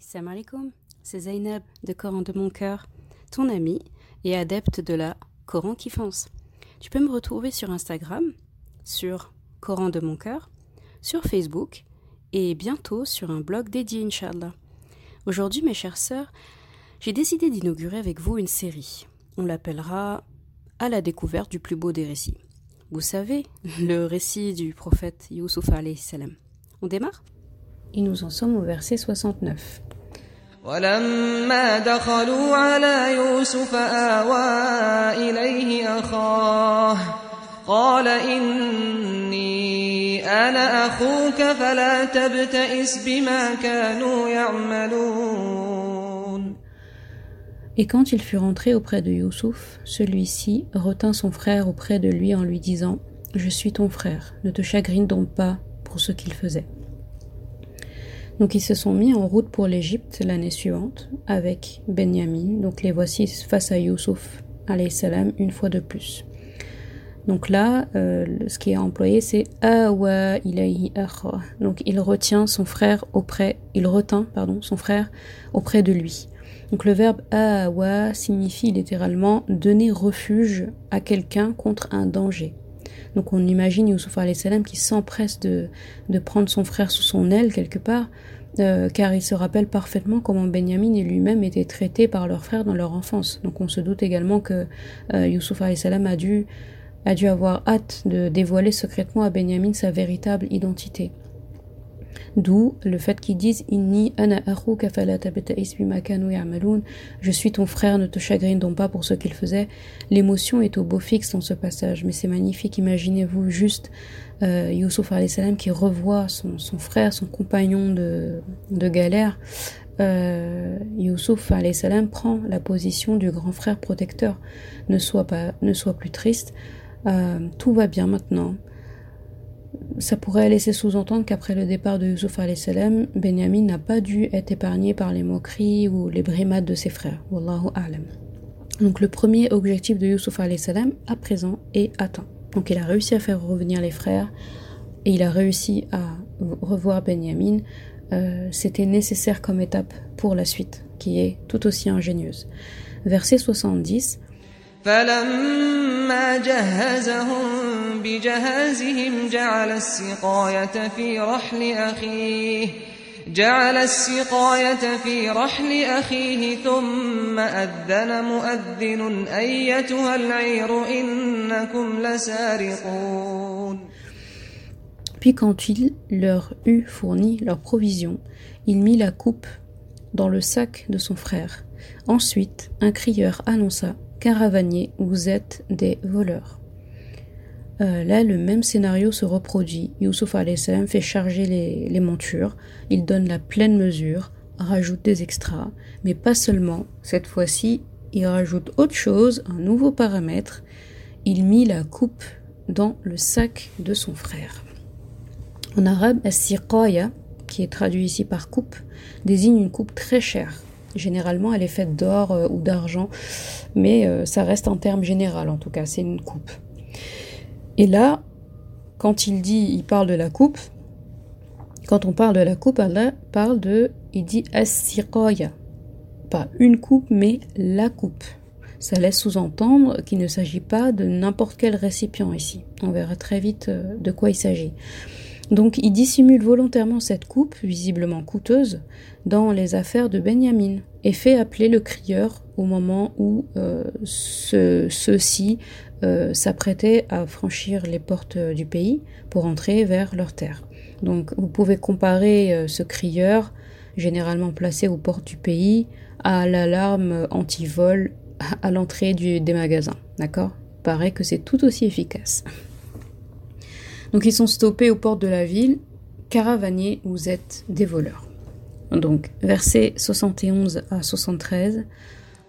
salam alaikum, c'est Zainab de Coran de mon cœur, ton ami et adepte de la Coran qui fonce. Tu peux me retrouver sur Instagram, sur Coran de mon cœur, sur Facebook et bientôt sur un blog dédié, Inch'Allah. Aujourd'hui, mes chères sœurs, j'ai décidé d'inaugurer avec vous une série. On l'appellera À la découverte du plus beau des récits. Vous savez, le récit du prophète Youssouf salam. On démarre? Et nous en sommes au verset 69. Et quand il fut rentré auprès de Youssouf, celui-ci retint son frère auprès de lui en lui disant Je suis ton frère, ne te chagrine donc pas pour ce qu'il faisait. Donc ils se sont mis en route pour l'Égypte l'année suivante avec Benyamin. Donc les voici face à Youssouf salam une fois de plus. Donc là, euh, ce qui est employé, c'est awa ilayhi Donc il retient son frère auprès, il retint, pardon, son frère auprès de lui. Donc le verbe awa signifie littéralement donner refuge à quelqu'un contre un danger. Donc on imagine Youssouf salam qui s'empresse de, prendre son frère sous son aile quelque part, euh, car il se rappelle parfaitement comment Benjamin et lui-même étaient traités par leur frère dans leur enfance. Donc on se doute également que euh, Youssouf salam a dû, a dû avoir hâte de dévoiler secrètement à Benjamin sa véritable identité. D'où le fait qu'ils disent ana Je suis ton frère, ne te chagrine donc pas pour ce qu'il faisait. L'émotion est au beau fixe dans ce passage, mais c'est magnifique. Imaginez-vous juste euh, Youssouf salam qui revoit son, frère, son compagnon de, galère. Euh, Youssouf salam prend la position du grand frère protecteur. Ne sois pas, ne sois plus triste. Euh, tout va bien maintenant ça pourrait laisser sous-entendre qu'après le départ de Yusuf salam, Benjamin n'a pas dû être épargné par les moqueries ou les brimades de ses frères. Wallahu a'lam. Donc le premier objectif de Yusuf salam à présent est atteint. Donc il a réussi à faire revenir les frères et il a réussi à revoir Benjamin. Euh, c'était nécessaire comme étape pour la suite, qui est tout aussi ingénieuse. Verset 70. بجهازهم جعل السقاية في رحل أخيه جعل السقاية في رحل أخيه ثم أذن مؤذن أيتها العير إنكم لسارقون Puis quand il leur eut fourni leurs provisions, il mit la coupe dans le sac de son frère. Ensuite, un crieur annonça Caravanier, vous êtes des voleurs. Euh, là, le même scénario se reproduit. Youssouf salam fait charger les, montures, il donne la pleine mesure, rajoute des extras, mais pas seulement. Cette fois-ci, il rajoute autre chose, un nouveau paramètre. Il mit la coupe dans le sac de son frère. En arabe, as qui est traduit ici par coupe, désigne une coupe très chère. Généralement, elle est faite d'or euh, ou d'argent, mais euh, ça reste un terme général en tout cas, c'est une coupe. Et là, quand il dit, il parle de la coupe, quand on parle de la coupe, Allah parle de, il dit as Pas une coupe, mais la coupe. Ça laisse sous-entendre qu'il ne s'agit pas de n'importe quel récipient ici. On verra très vite euh, de quoi il s'agit. Donc il dissimule volontairement cette coupe, visiblement coûteuse, dans les affaires de Benjamin, et fait appeler le crieur au moment où euh, ceux-ci euh, s'apprêtaient à franchir les portes du pays pour entrer vers leur terre. Donc vous pouvez comparer euh, ce crieur, généralement placé aux portes du pays, à l'alarme anti-vol à l'entrée des magasins. D'accord? Paraît que c'est tout aussi efficace. Donc ils sont stoppés aux portes de la ville. Caravaniers, vous êtes des voleurs. Donc versets 71 à 73.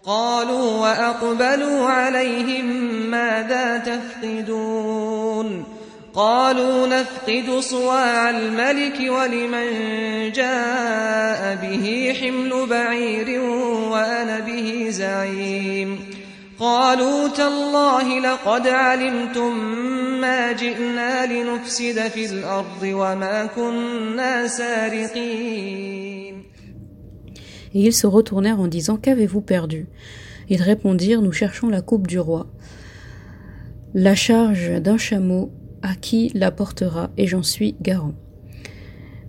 قالوا وأقبلوا عليهم ماذا تفقدون قالوا نفقد صواع الملك ولمن جاء به حمل بعير وأنا به زعيم قالوا تالله لقد علمتم ما جئنا لنفسد في الأرض وما كنا سارقين Et ils se retournèrent en disant Qu'avez-vous perdu Ils répondirent Nous cherchons la coupe du roi. La charge d'un chameau, à qui la portera, et j'en suis garant.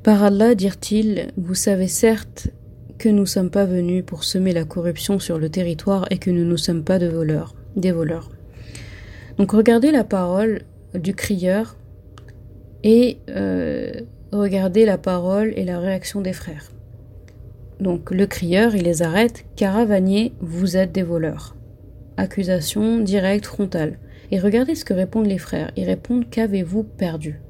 Par Allah, dirent-ils, vous savez certes que nous sommes pas venus pour semer la corruption sur le territoire et que nous ne sommes pas de voleurs, des voleurs. Donc regardez la parole du crieur et euh, regardez la parole et la réaction des frères. Donc le crieur, il les arrête. Caravanier, vous êtes des voleurs. Accusation directe, frontale. Et regardez ce que répondent les frères. Ils répondent Qu'avez-vous perdu?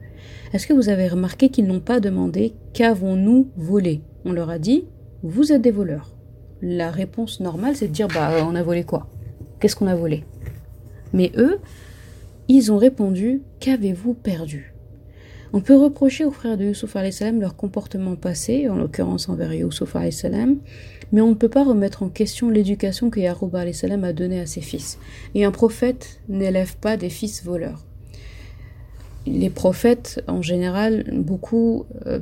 Est-ce que vous avez remarqué qu'ils n'ont pas demandé Qu'avons-nous volé? On leur a dit vous êtes des voleurs. La réponse normale, c'est de dire bah on a volé quoi? Qu'est-ce qu'on a volé? Mais eux, ils ont répondu qu'avez-vous perdu? On peut reprocher aux frères de Yusuf salam leur comportement passé, en l'occurrence envers Yusuf salam, mais on ne peut pas remettre en question l'éducation que Yaroub salam a donnée à ses fils. Et un prophète n'élève pas des fils voleurs les prophètes, en général, beaucoup, euh,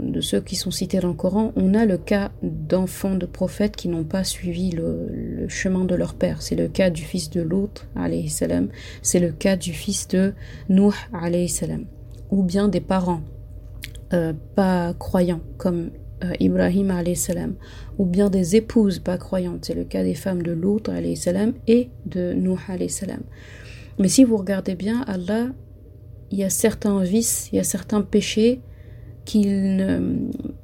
de ceux qui sont cités dans le Coran, on a le cas d'enfants de prophètes qui n'ont pas suivi le, chemin de leur père. C'est le cas du fils de l'autre, salam. C'est le cas du fils de Nuh, salam. Ou bien des parents euh, pas croyants, comme euh, Ibrahim, salam. Ou bien des épouses pas croyantes. C'est le cas des femmes de l'autre, salam, et de Nuh, salam. Mais si vous regardez bien, Allah il y a certains vices, il y a certains péchés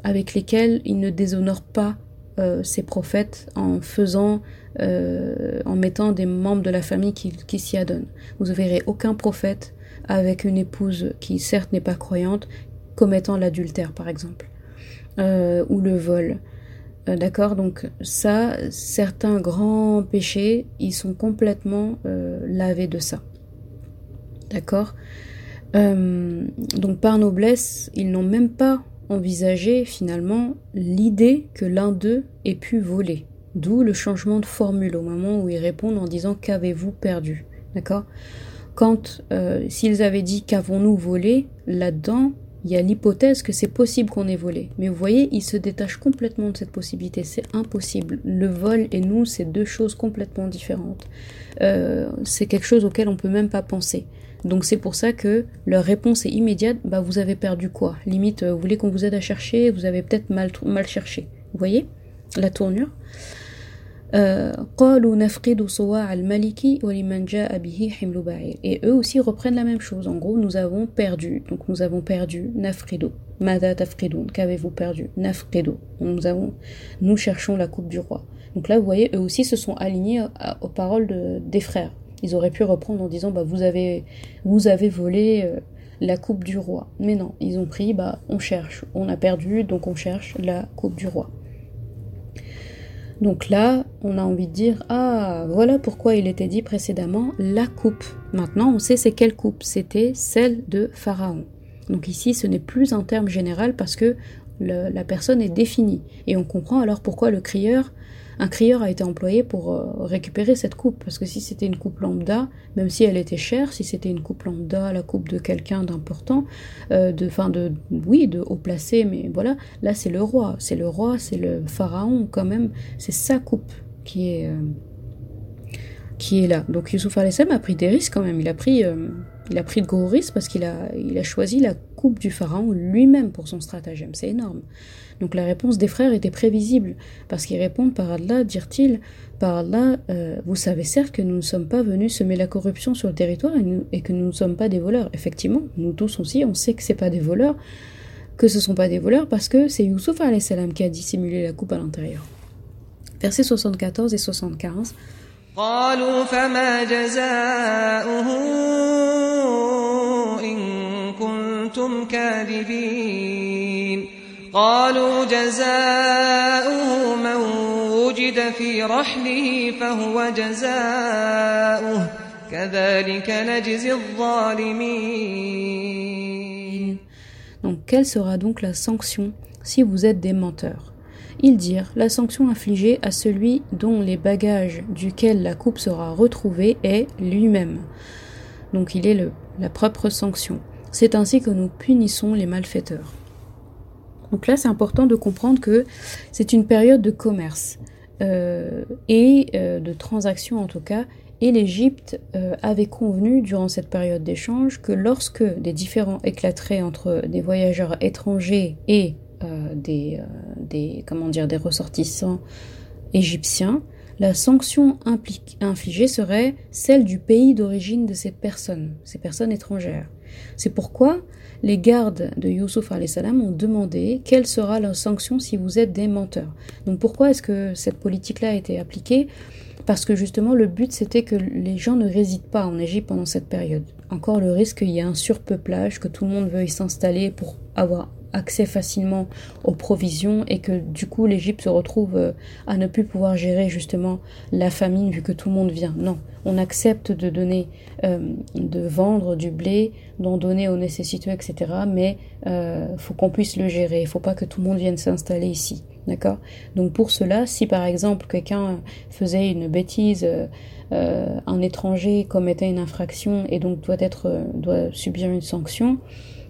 avec lesquels il ne déshonore pas euh, ses prophètes en faisant, euh, en mettant des membres de la famille qui, s'y adonnent. Vous ne verrez aucun prophète avec une épouse qui certes n'est pas croyante commettant l'adultère par exemple, euh, ou le vol. D'accord? Donc ça, certains grands péchés, ils sont complètement lavés de ça. D'accord? Euh, donc par noblesse, ils n'ont même pas envisagé finalement l'idée que l'un d'eux ait pu voler. D'où le changement de formule au moment où ils répondent en disant qu'avez-vous perdu? D'accord? Quand euh, s'ils avaient dit qu'avons-nous volé, là-dedans, il y a l'hypothèse que c'est possible qu'on ait volé. Mais vous voyez, ils se détachent complètement de cette possibilité. C'est impossible. Le vol et nous, c'est deux choses complètement différentes. Euh, c'est quelque chose auquel on peut même pas penser. Donc c'est pour ça que leur réponse est immédiate, bah vous avez perdu quoi? Limite, euh, vous voulez qu'on vous aide à chercher, vous avez peut-être mal, mal cherché. Vous voyez? La tournure euh, et eux aussi reprennent la même chose. En gros, nous avons perdu. Donc nous avons perdu nafridu. Mada Qu'avez-vous perdu? Nafridu. Nous avons, nous cherchons la coupe du roi. Donc là, vous voyez, eux aussi se sont alignés aux paroles de, des frères. Ils auraient pu reprendre en disant bah vous avez vous avez volé euh, la coupe du roi. Mais non, ils ont pris bah on cherche, on a perdu donc on cherche la coupe du roi. Donc là, on a envie de dire ah voilà pourquoi il était dit précédemment la coupe. Maintenant, on sait c'est quelle coupe, c'était celle de Pharaon. Donc ici, ce n'est plus un terme général parce que la personne est définie et on comprend alors pourquoi le crieur un crieur a été employé pour euh, récupérer cette coupe. Parce que si c'était une coupe lambda, même si elle était chère, si c'était une coupe lambda, la coupe de quelqu'un d'important, euh, de, fin de, oui, de haut placé, mais voilà, là c'est le roi, c'est le roi, c'est le pharaon quand même, c'est sa coupe qui est, euh, qui est là. Donc Youssouf Al-Essam a pris des risques quand même, il a pris, il a pris de gros risques parce qu'il a, il a choisi la coupe du pharaon lui-même pour son stratagème, c'est énorme. Donc la réponse des frères était prévisible, parce qu'ils répondent par Allah, dirent-ils, par Allah, euh, vous savez certes que nous ne sommes pas venus semer la corruption sur le territoire et, que nous ne sommes pas des voleurs. Effectivement, nous tous aussi, on sait que c'est pas des voleurs, que ce sont pas des voleurs, parce que c'est Youssouf salam qui a dissimulé la coupe à l'intérieur. Versets 74 et 75. قالوا جزاؤه من وجد في رحله فهو جزاؤه كذلك نجزي الظالمين Donc quelle sera donc la sanction si vous êtes des menteurs Ils dirent la sanction infligée à celui dont les bagages duquel la coupe sera retrouvée est lui-même. Donc il est la propre sanction. C'est ainsi que nous punissons les malfaiteurs. Donc là, c'est important de comprendre que c'est une période de commerce euh, et euh, de transaction en tout cas. Et l'Égypte euh, avait convenu durant cette période d'échange que lorsque des différends éclateraient entre des voyageurs étrangers et des, des, comment dire, des ressortissants égyptiens, la sanction infligée serait celle du pays d'origine de ces personnes, ces personnes étrangères. C'est pourquoi les gardes de Youssouf salam ont demandé quelle sera leur sanction si vous êtes des menteurs. Donc pourquoi est-ce que cette politique-là a été appliquée? Parce que justement le but c'était que les gens ne résident pas en Égypte pendant cette période. Encore le risque qu'il y ait un surpeuplage, que tout le monde veuille s'installer pour avoir accès facilement aux provisions et que du coup l'Égypte se retrouve euh, à ne plus pouvoir gérer justement la famine vu que tout le monde vient. Non, on accepte de donner, euh, de vendre du blé, d'en donner aux nécessiteux, etc. Mais euh, faut qu'on puisse le gérer. Il faut pas que tout le monde vienne s'installer ici. D'accord? Donc pour cela, si par exemple quelqu'un faisait une bêtise, euh, un étranger commettait une infraction et donc doit être doit subir une sanction,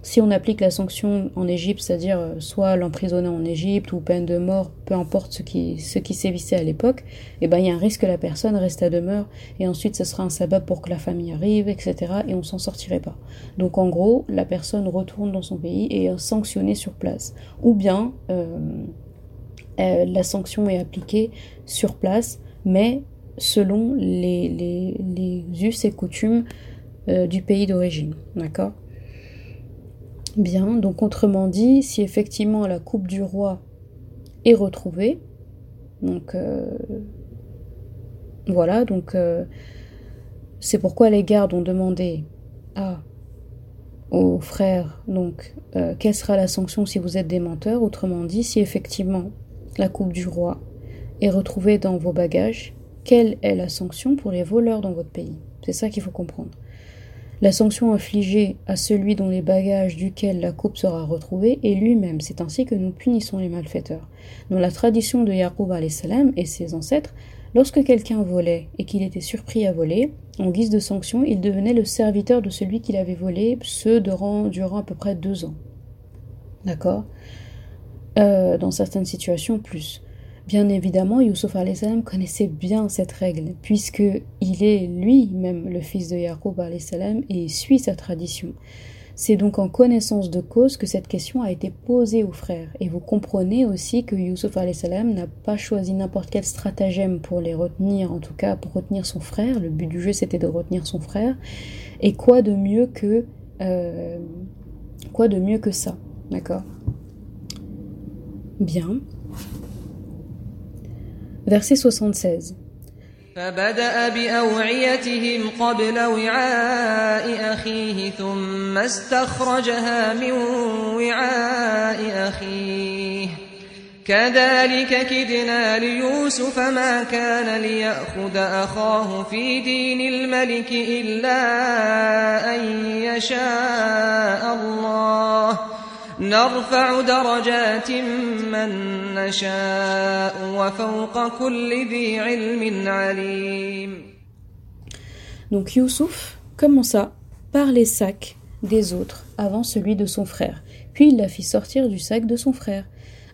si on applique la sanction en Égypte, c'est-à-dire euh, soit l'emprisonner en Égypte ou peine de mort, peu importe ce qui, sévissait à l'époque, eh ben, il y a un risque que la personne reste à demeure et ensuite ce sera un sabbat pour que la famille arrive, etc. et on s'en sortirait pas. Donc en gros, la personne retourne dans son pays et est sanctionnée sur place. Ou bien euh, euh, la sanction est appliquée sur place, mais selon les us et coutumes du pays d'origine. D'accord? Bien, donc autrement dit, si effectivement la coupe du roi est retrouvée, donc euh, voilà, donc euh, c'est pourquoi les gardes ont demandé à aux frères donc euh, quelle sera la sanction si vous êtes des menteurs, autrement dit, si effectivement la coupe du roi est retrouvée dans vos bagages, quelle est la sanction pour les voleurs dans votre pays? C'est ça qu'il faut comprendre. La sanction infligée à celui dont les bagages duquel la coupe sera retrouvée est lui-même. C'est ainsi que nous punissons les malfaiteurs. Dans la tradition de Yaqub salam et ses ancêtres, lorsque quelqu'un volait et qu'il était surpris à voler, en guise de sanction, il devenait le serviteur de celui qui l'avait volé, ce durant, durant à peu près deux ans. D'accord? Euh, Dans certaines situations, plus. Bien évidemment, Youssouf salam connaissait bien cette règle, puisque il est lui-même le fils de Yaqub salam et suit sa tradition. C'est donc en connaissance de cause que cette question a été posée aux frères. Et vous comprenez aussi que Youssouf salam n'a pas choisi n'importe quel stratagème pour les retenir, en tout cas pour retenir son frère. Le but du jeu c'était de retenir son frère. Et quoi de mieux que euh, quoi de mieux que ça, d'accord? Bien. Verset 76. فبدأ بأوعيتهم قبل وعاء أخيه ثم استخرجها من وعاء أخيه كذلك كدنا ليوسف ما كان ليأخذ أخاه في دين الملك إلا أن يشاء الله نرفع درجات من نشاء وفوق كل ذي علم عليم Donc Youssouf commença par les sacs des autres avant celui de son frère, puis il la fit sortir du sac de son frère.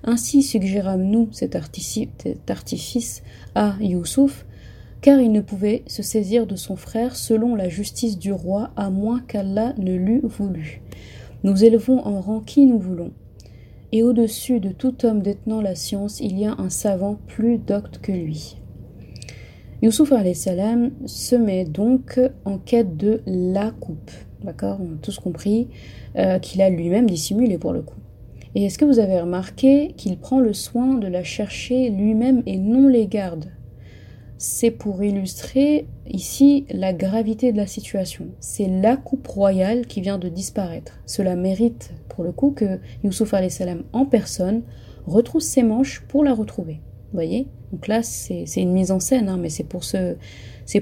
Ainsi suggérâmes-nous cet artifice à Youssouf, car il ne pouvait se saisir de son frère selon la justice du roi à moins qu'Allah ne l'eût voulu. Nous élevons en rang qui nous voulons. Et au-dessus de tout homme détenant la science, il y a un savant plus docte que lui. Youssouf salam se met donc en quête de la coupe. D'accord? On a tous compris euh, qu'il a lui-même dissimulé pour le coup. Et est-ce que vous avez remarqué qu'il prend le soin de la chercher lui-même et non les gardes? C'est pour illustrer ici la gravité de la situation. C'est la coupe royale qui vient de disparaître. Cela mérite pour le coup que Youssouf salam en personne retrousse ses manches pour la retrouver. Vous voyez? Donc là, c'est une mise en scène, hein, mais c'est pour, ce,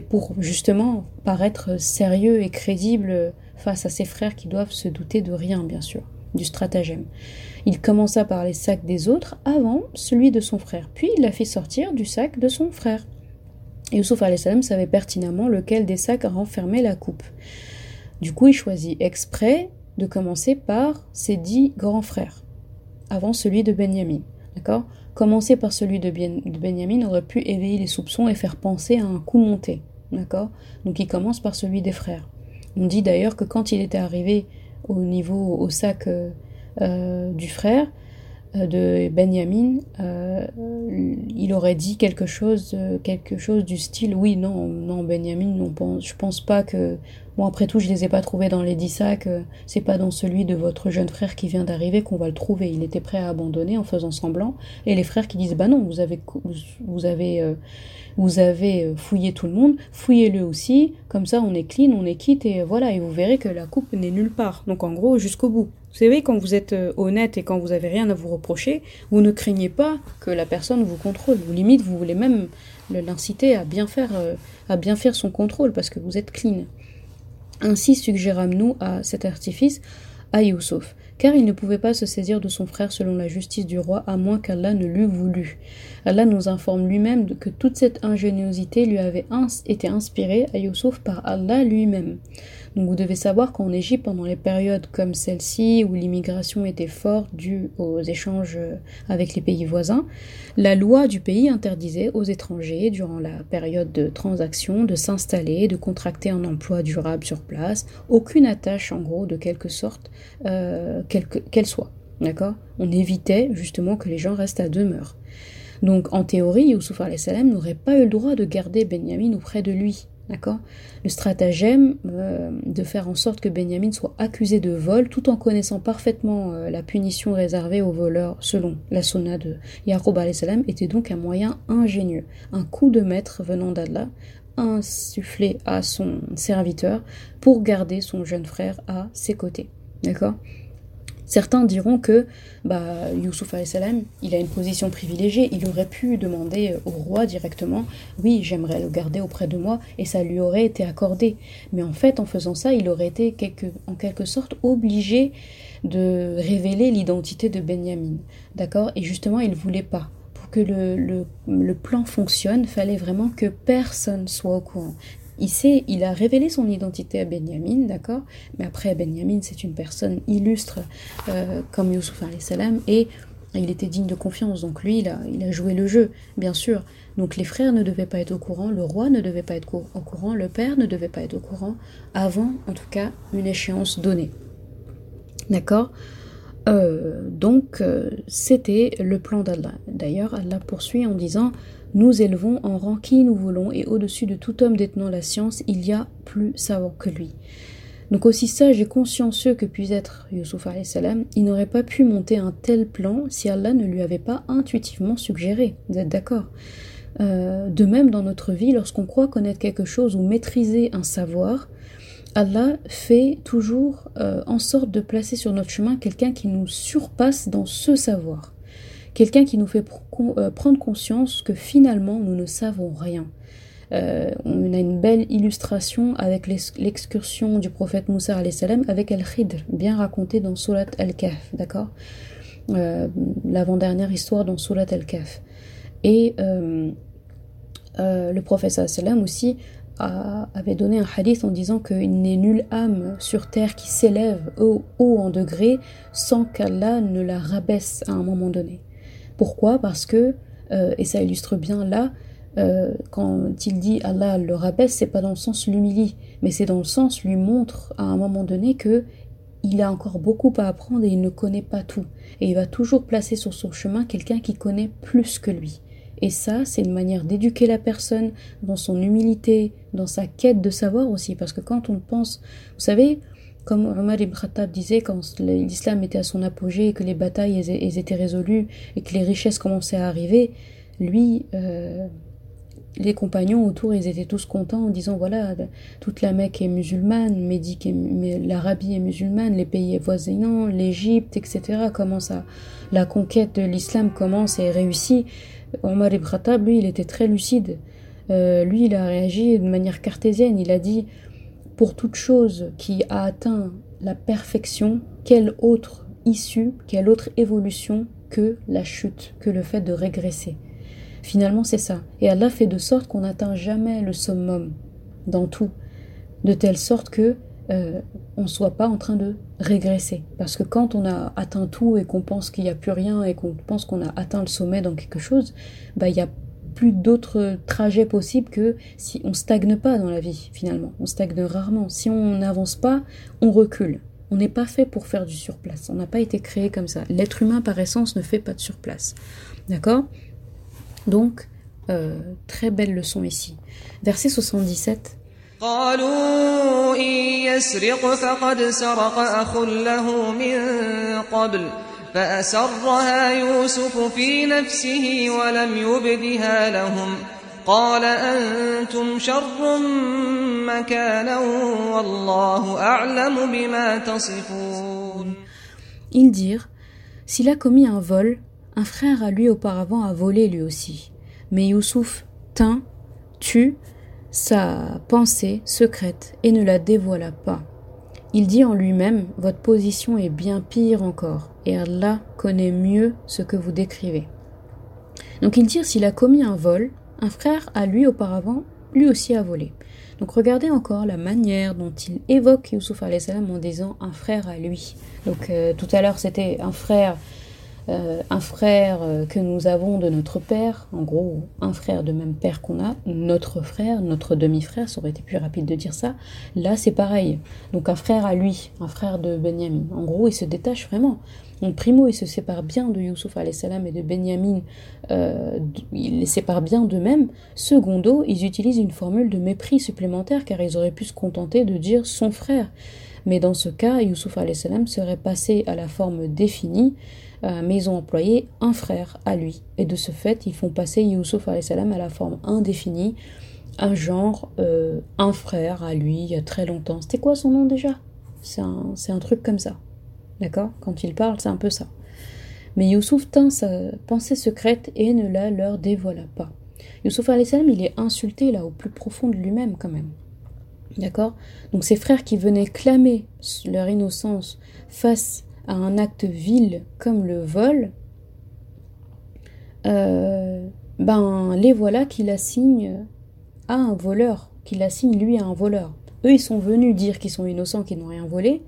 pour justement paraître sérieux et crédible face à ses frères qui doivent se douter de rien, bien sûr, du stratagème. Il commença par les sacs des autres avant celui de son frère, puis il la fit sortir du sac de son frère. Youssouf salam savait pertinemment lequel des sacs renfermait la coupe. Du coup, il choisit exprès de commencer par ses dix grands frères. avant celui de Benjamin. D'accord? Commencer par celui de, Benjamin aurait pu éveiller les soupçons et faire penser à un coup monté. D'accord? Donc il commence par celui des frères. On dit d'ailleurs que quand il était arrivé au niveau, au sac euh, euh, du frère, de Benjamin, il aurait dit quelque chose, quelque chose du style oui, non, non, Benjamin, non, je pense pas que. Bon, après tout, je les ai pas trouvés dans les dix sacs, c'est pas dans celui de votre jeune frère qui vient d'arriver qu'on va le trouver. Il était prêt à abandonner en faisant semblant. Et les frères qui disent bah non, vous avez, vous avez vous avez euh, fouillé tout le monde, fouillez-le aussi, comme ça on est clean, on est quitte et voilà, et vous verrez que la coupe n'est nulle part. Donc en gros, jusqu'au bout. Vous savez, quand vous êtes euh, honnête et quand vous avez rien à vous reprocher, vous ne craignez pas que la personne vous contrôle. Vous limite, vous voulez même l'inciter à bien faire, euh, à bien faire son contrôle parce que vous êtes clean. Ainsi suggérâmes-nous à cet artifice à Youssouf car il ne pouvait pas se saisir de son frère selon la justice du roi, à moins qu'Allah ne l'eût voulu. Allah nous informe lui-même que toute cette ingéniosité lui avait été inspirée à Youssouf par Allah lui-même. Donc vous devez savoir qu'en Égypte, pendant les périodes comme celle-ci, où l'immigration était forte due aux échanges avec les pays voisins, la loi du pays interdisait aux étrangers, durant la période de transaction, de s'installer, de contracter un emploi durable sur place, aucune attache en gros de quelque sorte, euh, qu'elle soit. D'accord? On évitait justement que les gens restent à demeure. Donc en théorie, Youssouf salam n'aurait pas eu le droit de garder Benjamin auprès de lui. D'accord? Le stratagème euh, de faire en sorte que Benjamin soit accusé de vol tout en connaissant parfaitement euh, la punition réservée aux voleurs selon la sunna de Yaqub salam était donc un moyen ingénieux, un coup de maître venant d'Allah insufflé à son serviteur pour garder son jeune frère à ses côtés. D'accord? Certains diront que bah, Youssouf salam, il a une position privilégiée, il aurait pu demander au roi directement oui, j'aimerais le garder auprès de moi, et ça lui aurait été accordé. Mais en fait, en faisant ça, il aurait été en quelque sorte obligé de révéler l'identité de Benjamin. D'accord? Et justement, il ne voulait pas Pour que le, le, le, plan fonctionne, fallait vraiment que personne soit au courant il sait, il a révélé son identité à Benjamin, d'accord? Mais après, Benjamin, c'est une personne illustre euh, comme Youssouf salam et il était digne de confiance, donc lui, il a, joué le jeu, bien sûr. Donc les frères ne devaient pas être au courant, le roi ne devait pas être au courant, le père ne devait pas être au courant, avant, en tout cas, une échéance donnée. D'accord? Euh, Donc, euh, c'était le plan d'Allah. D'ailleurs, Allah poursuit en disant nous élevons en rang qui nous voulons, et au-dessus de tout homme détenant la science, il y a plus savant que lui. Donc aussi sage et consciencieux que puisse être Yusuf salam, il n'aurait pas pu monter un tel plan si Allah ne lui avait pas intuitivement suggéré. Vous êtes d'accord? Euh, De même dans notre vie, lorsqu'on croit connaître quelque chose ou maîtriser un savoir, Allah fait toujours euh, en sorte de placer sur notre chemin quelqu'un qui nous surpasse dans ce savoir quelqu'un qui nous fait euh, prendre conscience que finalement nous ne savons rien. Euh, on a une belle illustration avec l'excursion du prophète Moussa salam avec Al-Khidr, bien racontée dans Surat Al-Kahf, d'accord? Euh, L'avant-dernière histoire dans Surat Al-Kahf. Et le prophète salam aussi avait donné un hadith en disant qu'il n'est nulle âme sur terre qui s'élève haut, haut en degré sans qu'Allah ne la rabaisse à un moment donné. Pourquoi? Parce que, euh, et ça illustre bien là, euh, quand il dit Allah le rabaisse, c'est pas dans le sens l'humilie, mais c'est dans le sens lui montre à un moment donné que il a encore beaucoup à apprendre et il ne connaît pas tout. Et il va toujours placer sur son chemin quelqu'un qui connaît plus que lui. Et ça, c'est une manière d'éduquer la personne dans son humilité, dans sa quête de savoir aussi. Parce que quand on pense, vous savez, comme Omar ibn Khattab disait, quand l'islam était à son apogée et que les batailles étaient résolues et que les richesses commençaient à arriver, lui, euh, les compagnons autour, ils étaient tous contents en disant voilà, toute la Mecque est musulmane, l'Arabie est musulmane, les pays voisinants, l'Égypte, etc. Commence la conquête de l'islam commence et réussit. Omar ibn Khattab, lui, il était très lucide. Euh, lui, il a réagi de manière cartésienne. Il a dit pour toute chose qui a atteint la perfection, quelle autre issue, quelle autre évolution que la chute, que le fait de régresser? Finalement, c'est ça. Et Allah fait de sorte qu'on n'atteint jamais le summum dans tout, de telle sorte que euh, on ne soit pas en train de régresser. Parce que quand on a atteint tout et qu'on pense qu'il n'y a plus rien et qu'on pense qu'on a atteint le sommet dans quelque chose, bah il y a plus d'autres trajets possibles que si on stagne pas dans la vie finalement. On stagne rarement. Si on n'avance pas, on recule. On n'est pas fait pour faire du surplace. On n'a pas été créé comme ça. L'être humain par essence ne fait pas de surplace. D'accord? Donc, euh, très belle leçon ici. Verset 77. قالوا إن يسرق فقد سرق أخ له من قبل فأسرها يوسف في نفسه ولم يبدها لهم قال أنتم شر مكانا والله أعلم بما تصفون Ils dirent, s'il a commis un vol, un frère à lui auparavant a volé lui aussi. Mais Youssouf tint, tue, sa pensée secrète et ne la dévoila pas. Il dit en lui-même Votre position est bien pire encore, et Allah connaît mieux ce que vous décrivez. Donc il dit s'il a commis un vol, un frère à lui auparavant, lui aussi a volé. Donc regardez encore la manière dont il évoque Youssouf en disant un frère à lui. Donc euh, tout à l'heure c'était un frère euh, un frère euh, que nous avons de notre père, en gros un frère de même père qu'on a, notre frère, notre demi-frère, ça aurait été plus rapide de dire ça. Là c'est pareil. Donc un frère à lui, un frère de Benjamin. En gros il se détache vraiment. Donc primo il se sépare bien de Youssouf salam et de Benjamin, euh, il les sépare bien d'eux-mêmes. Secondo, ils utilisent une formule de mépris supplémentaire car ils auraient pu se contenter de dire son frère. Mais dans ce cas, Youssouf salam serait passé à la forme définie euh, mais ils ont employé un frère à lui. Et de ce fait, ils font passer Youssouf salam à la forme indéfinie, un genre, euh, un frère à lui, il y a très longtemps. C'était quoi son nom déjà? C'est un, un, truc comme ça. D'accord? Quand il parle, c'est un peu ça. Mais Youssouf tint sa pensée secrète et ne la leur dévoila pas. Youssouf salam, il est insulté là au plus profond de lui-même quand même. D'accord? Donc ses frères qui venaient clamer leur innocence face à un acte vil comme le vol, euh, ben les voilà qui l'assignent à un voleur, qui l'assignent lui à un voleur. Eux, ils sont venus dire qu'ils sont innocents, qu'ils n'ont rien volé,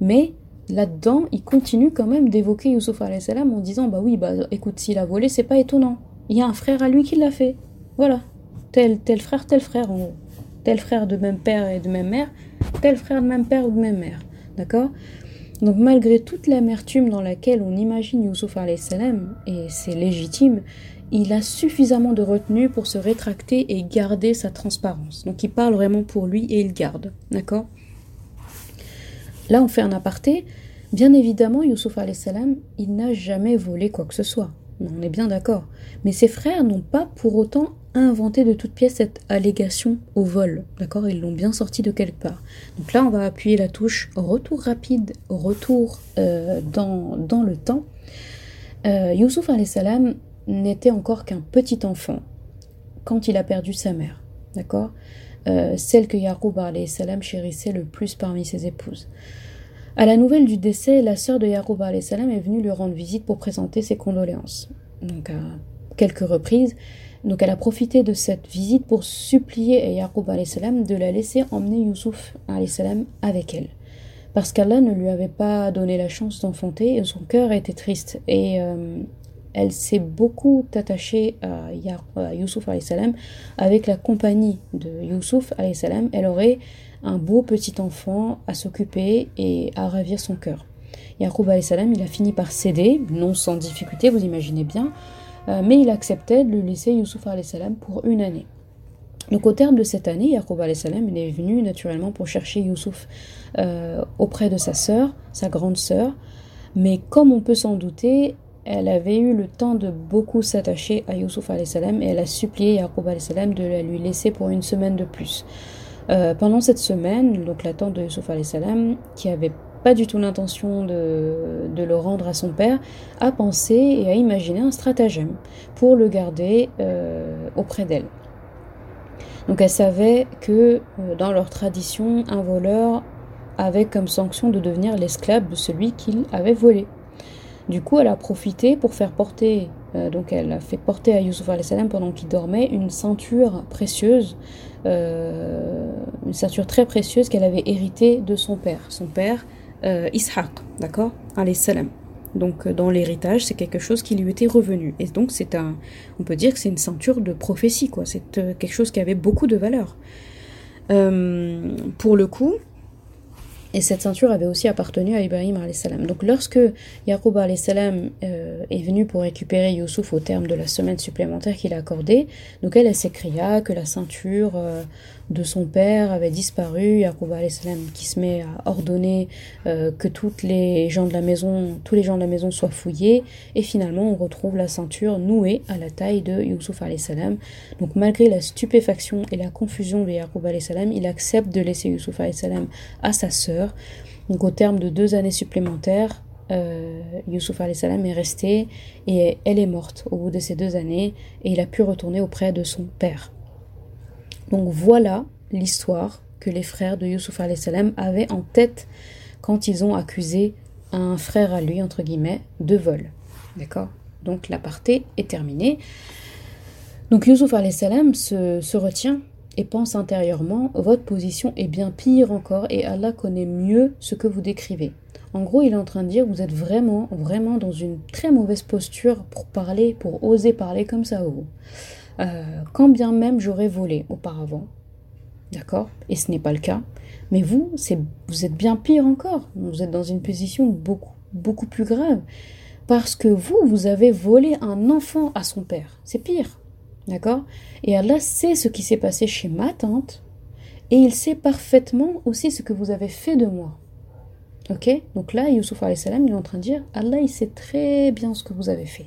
mais là-dedans, ils continuent quand même d'évoquer Youssouf salam en disant Bah oui, bah écoute, s'il a volé, c'est pas étonnant. Il y a un frère à lui qui l'a fait. Voilà. Tel, tel frère, tel frère, en gros. Tel frère de même père et de même mère, tel frère de même père ou de même mère. D'accord? Donc malgré toute l'amertume dans laquelle on imagine Youssouf salam, et c'est légitime, il a suffisamment de retenue pour se rétracter et garder sa transparence. Donc il parle vraiment pour lui et il garde. D'accord? Là on fait un aparté. Bien évidemment, Youssouf salam, il n'a jamais volé quoi que ce soit. On est bien d'accord. Mais ses frères n'ont pas pour autant inventé de toute pièce cette allégation au vol. D'accord? Ils l'ont bien sorti de quelque part. Donc là, on va appuyer la touche retour rapide, retour euh, dans, dans, le temps. Euh, Youssouf salam n'était encore qu'un petit enfant quand il a perdu sa mère. D'accord? Euh, Celle que Yaroub salam chérissait le plus parmi ses épouses. À la nouvelle du décès, la sœur de Yaroub salam est venue lui rendre visite pour présenter ses condoléances. Donc à quelques reprises, donc elle a profité de cette visite pour supplier Yaqub de la laisser emmener Youssouf avec elle. Parce qu'Allah ne lui avait pas donné la chance d'enfanter et son cœur était triste. Et euh, elle s'est beaucoup attachée à, à Youssouf avec la compagnie de Youssouf. Elle aurait un beau petit enfant à s'occuper et à ravir son cœur. Yaqub il a fini par céder, non sans difficulté, vous imaginez bien, mais il acceptait de le laisser Youssouf salam pour une année. Donc au terme de cette année, Yaqub salam est venu naturellement pour chercher Youssouf euh, auprès de sa sœur, sa grande sœur, mais comme on peut s'en douter, elle avait eu le temps de beaucoup s'attacher à Youssouf salam et elle a supplié Yaqub salam de la lui laisser pour une semaine de plus. Euh, pendant cette semaine, donc la tante de Youssouf qui avait pas du tout l'intention de, le rendre à son père, a pensé et a imaginé un stratagème pour le garder euh, auprès d'elle. Donc elle savait que euh, dans leur tradition, un voleur avait comme sanction de devenir l'esclave de celui qu'il avait volé. Du coup, elle a profité pour faire porter euh, donc elle a fait porter à Yusuf salam pendant qu'il dormait une ceinture précieuse, une ceinture très précieuse qu'elle avait héritée de son père, son père euh, Ishaq, d'accord, salam. Donc dans l'héritage, c'est quelque chose qui lui était revenu. Et donc c'est un, on peut dire que c'est une ceinture de prophétie, quoi. C'est quelque chose qui avait beaucoup de valeur. pour le coup, et cette ceinture avait aussi appartenu à Ibrahim salam. Donc lorsque Yaqub salam euh, est venu pour récupérer Youssouf au terme de la semaine supplémentaire qu'il a accordée, donc elle, elle s'écria que la ceinture euh, de son père avait disparu, Yaqub qui se met à ordonner euh, que toutes les gens de la maison, tous les gens de la maison soient fouillés, et finalement on retrouve la ceinture nouée à la taille de Youssouf salam. Donc malgré la stupéfaction et la confusion de Yaqub salam, il accepte de laisser Youssouf salam à sa sœur donc au terme de deux années supplémentaires, euh, Youssouf salam est resté et elle est morte au bout de ces deux années et il a pu retourner auprès de son père. Donc voilà l'histoire que les frères de Youssouf salam avaient en tête quand ils ont accusé un frère à lui, entre guillemets, de vol. D'accord? Donc l'aparté est terminée. Donc Youssouf salam se, se retient et pense intérieurement, votre position est bien pire encore et Allah connaît mieux ce que vous décrivez. En gros, il est en train de dire, vous êtes vraiment, vraiment dans une très mauvaise posture pour parler, pour oser parler comme ça vous. Euh, quand bien même j'aurais volé auparavant, d'accord? Et ce n'est pas le cas. Mais vous, vous êtes bien pire encore. Vous êtes dans une position beaucoup, beaucoup plus grave. Parce que vous, vous avez volé un enfant à son père. C'est pire. D'accord? Et Allah sait ce qui s'est passé chez ma tante et il sait parfaitement aussi ce que vous avez fait de moi. Ok? Donc là, Youssouf il est en train de dire Allah, il sait très bien ce que vous avez fait.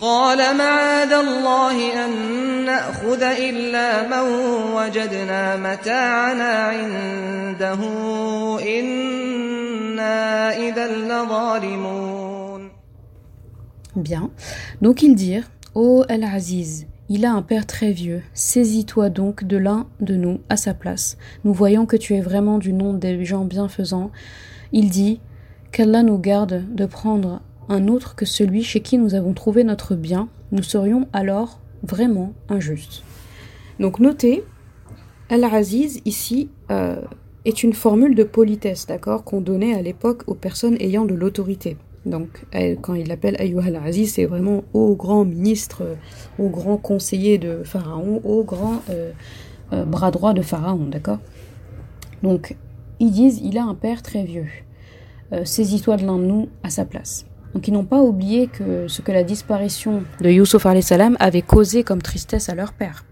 قال معاذ الله أن نأخذ إلا من وجدنا متاعنا عنده إنا إذا لظالمون Bien. Donc ils dirent, Ô oh Al-Aziz, Il a un père très vieux. Saisis-toi donc de l'un de nous à sa place. Nous voyons que tu es vraiment du nom des gens bienfaisants. Il dit Qu'Allah nous garde de prendre un autre que celui chez qui nous avons trouvé notre bien. Nous serions alors vraiment injustes. Donc notez, Al-Aziz ici euh, est une formule de politesse, d'accord, qu'on donnait à l'époque aux personnes ayant de l'autorité. Donc, quand il l'appelle Ayyuhal al-Aziz, c'est vraiment au grand ministre, euh, au grand conseiller de Pharaon, au grand euh, euh, bras droit de Pharaon, d'accord Donc, ils disent il a un père très vieux. Saisis-toi de l'un de nous à sa place. Donc, ils n'ont pas oublié que ce que la disparition de Youssouf salam avait causé comme tristesse à leur père.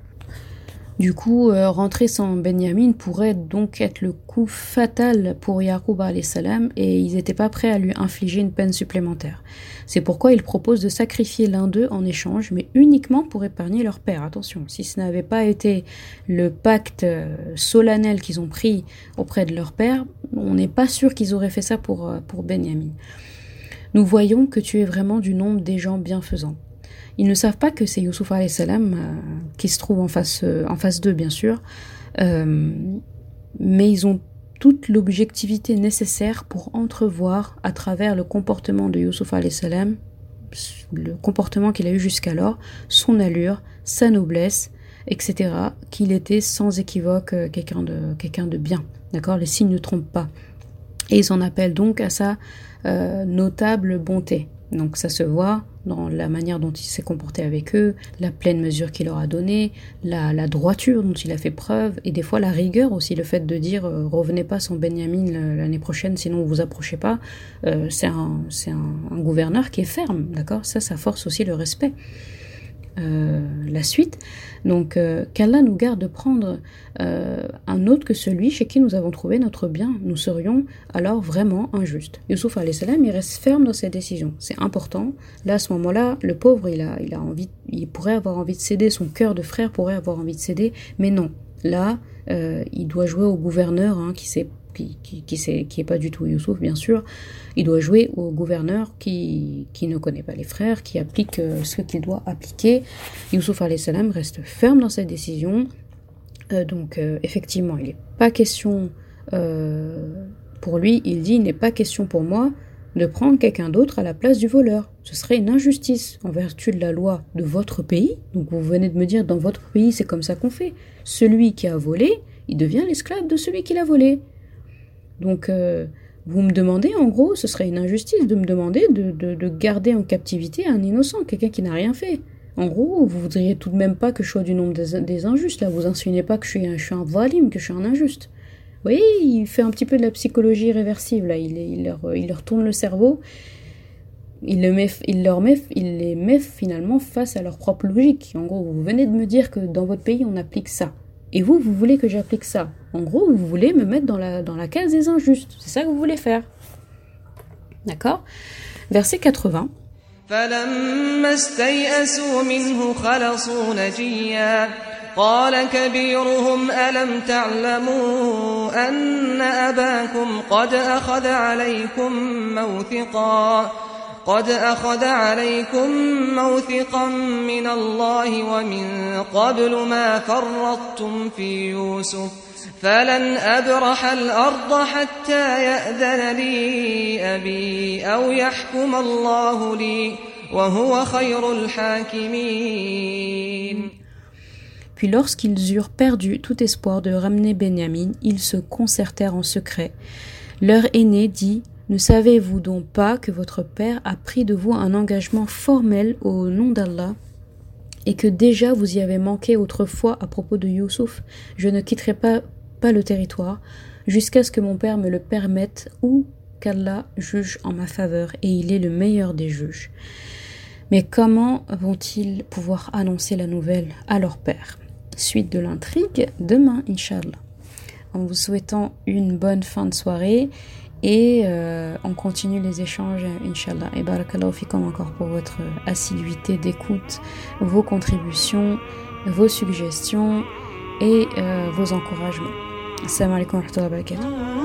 Du coup, euh, rentrer sans Benjamin pourrait donc être le coup fatal pour Yaqub salam et ils n'étaient pas prêts à lui infliger une peine supplémentaire. C'est pourquoi ils proposent de sacrifier l'un d'eux en échange, mais uniquement pour épargner leur père. Attention, si ce n'avait pas été le pacte euh, solennel qu'ils ont pris auprès de leur père, on n'est pas sûr qu'ils auraient fait ça pour, euh, pour Benjamin. Nous voyons que tu es vraiment du nombre des gens bienfaisants. Ils ne savent pas que c'est Youssouf salam euh, qui se trouve en face, euh, en face d'eux, bien sûr, euh, mais ils ont toute l'objectivité nécessaire pour entrevoir à travers le comportement de Youssouf salam, le comportement qu'il a eu jusqu'alors, son allure, sa noblesse, etc., qu'il était sans équivoque quelqu'un de, de bien. D'accord? Les signes ne trompent pas. Et ils en appellent donc à sa notable bonté. Donc ça se voit dans la manière dont il s'est comporté avec eux, la pleine mesure qu'il leur a donnée, la, droiture dont il a fait preuve, et des fois la rigueur aussi, le fait de dire euh, revenez pas sans Benjamin l'année prochaine, sinon vous approchez pas. Euh, c'est un, un, gouverneur qui est ferme, d'accord? Ça, ça force aussi le respect. La suite. Donc qu'Allah nous garde de prendre un autre que celui chez qui nous avons trouvé notre bien. Nous serions alors vraiment injustes. Youssouf salam il reste ferme dans ses décisions. C'est important. Là, à ce moment-là, le pauvre, il a, il a envie, il pourrait avoir envie de céder, son cœur de frère pourrait avoir envie de céder, mais non. Là, il doit jouer au gouverneur hein, qui sait qui, qui, qui, est pas du tout Youssouf, bien sûr, il doit jouer au gouverneur qui, qui ne connaît pas les frères, qui applique euh, ce qu'il doit appliquer. Youssouf salam reste ferme dans sa décision. Euh, donc, euh, effectivement, il n'est pas question pour lui, il dit il n'est pas question pour moi de prendre quelqu'un d'autre à la place du voleur. Ce serait une injustice en vertu de la loi de votre pays. Donc, vous venez de me dire dans votre pays, c'est comme ça qu'on fait. Celui qui a volé, il devient l'esclave de celui qui l'a volé. Donc, euh, vous me demandez, en gros, ce serait une injustice de me demander de, garder en captivité un innocent, quelqu'un qui n'a rien fait. En gros, vous voudriez tout de même pas que je sois du nombre des, injustes, là. Vous insinuez pas que je suis un, valim, que je suis un injuste. Vous voyez, il fait un petit peu de la psychologie réversible, là. Il, leur, tourne le cerveau. Il, met, il les met finalement face à leur propre logique. En gros, vous venez de me dire que dans votre pays, on applique ça. Et vous, vous voulez que j'applique ça. En gros, vous voulez me mettre dans la, dans la case des injustes. C'est ça que vous voulez faire. D'accord Verset 80. قال كبيرهم ألم تعلموا أن أباكم قد أخذ عليكم موثقا قد أخذ عليكم موثقا من الله ومن قبل ما فرطتم في يوسف فلن أبرح الأرض حتى يأذن لي أبي أو يحكم الله لي وهو خير الحاكمين Puis lorsqu'ils eurent perdu tout espoir de ramener Benjamin, ils se concertèrent en secret. Leur aîné dit Ne savez-vous donc pas que votre père a pris de vous un engagement formel au nom d'Allah et que déjà vous y avez manqué autrefois à propos de Youssouf? Je ne quitterai pas, le territoire jusqu'à ce que mon père me le permette ou qu'Allah juge en ma faveur et il est le meilleur des juges. Mais comment vont-ils pouvoir annoncer la nouvelle à leur père? Suite de l'intrigue demain, Inch'Allah. En vous souhaitant une bonne fin de soirée et euh, on continue les échanges, Inch'Allah. Et barakallahu fikum encore pour votre assiduité d'écoute, vos contributions, vos suggestions et euh, vos encouragements. Assalamu alaikum wa rahmatullahi wa barakatuh.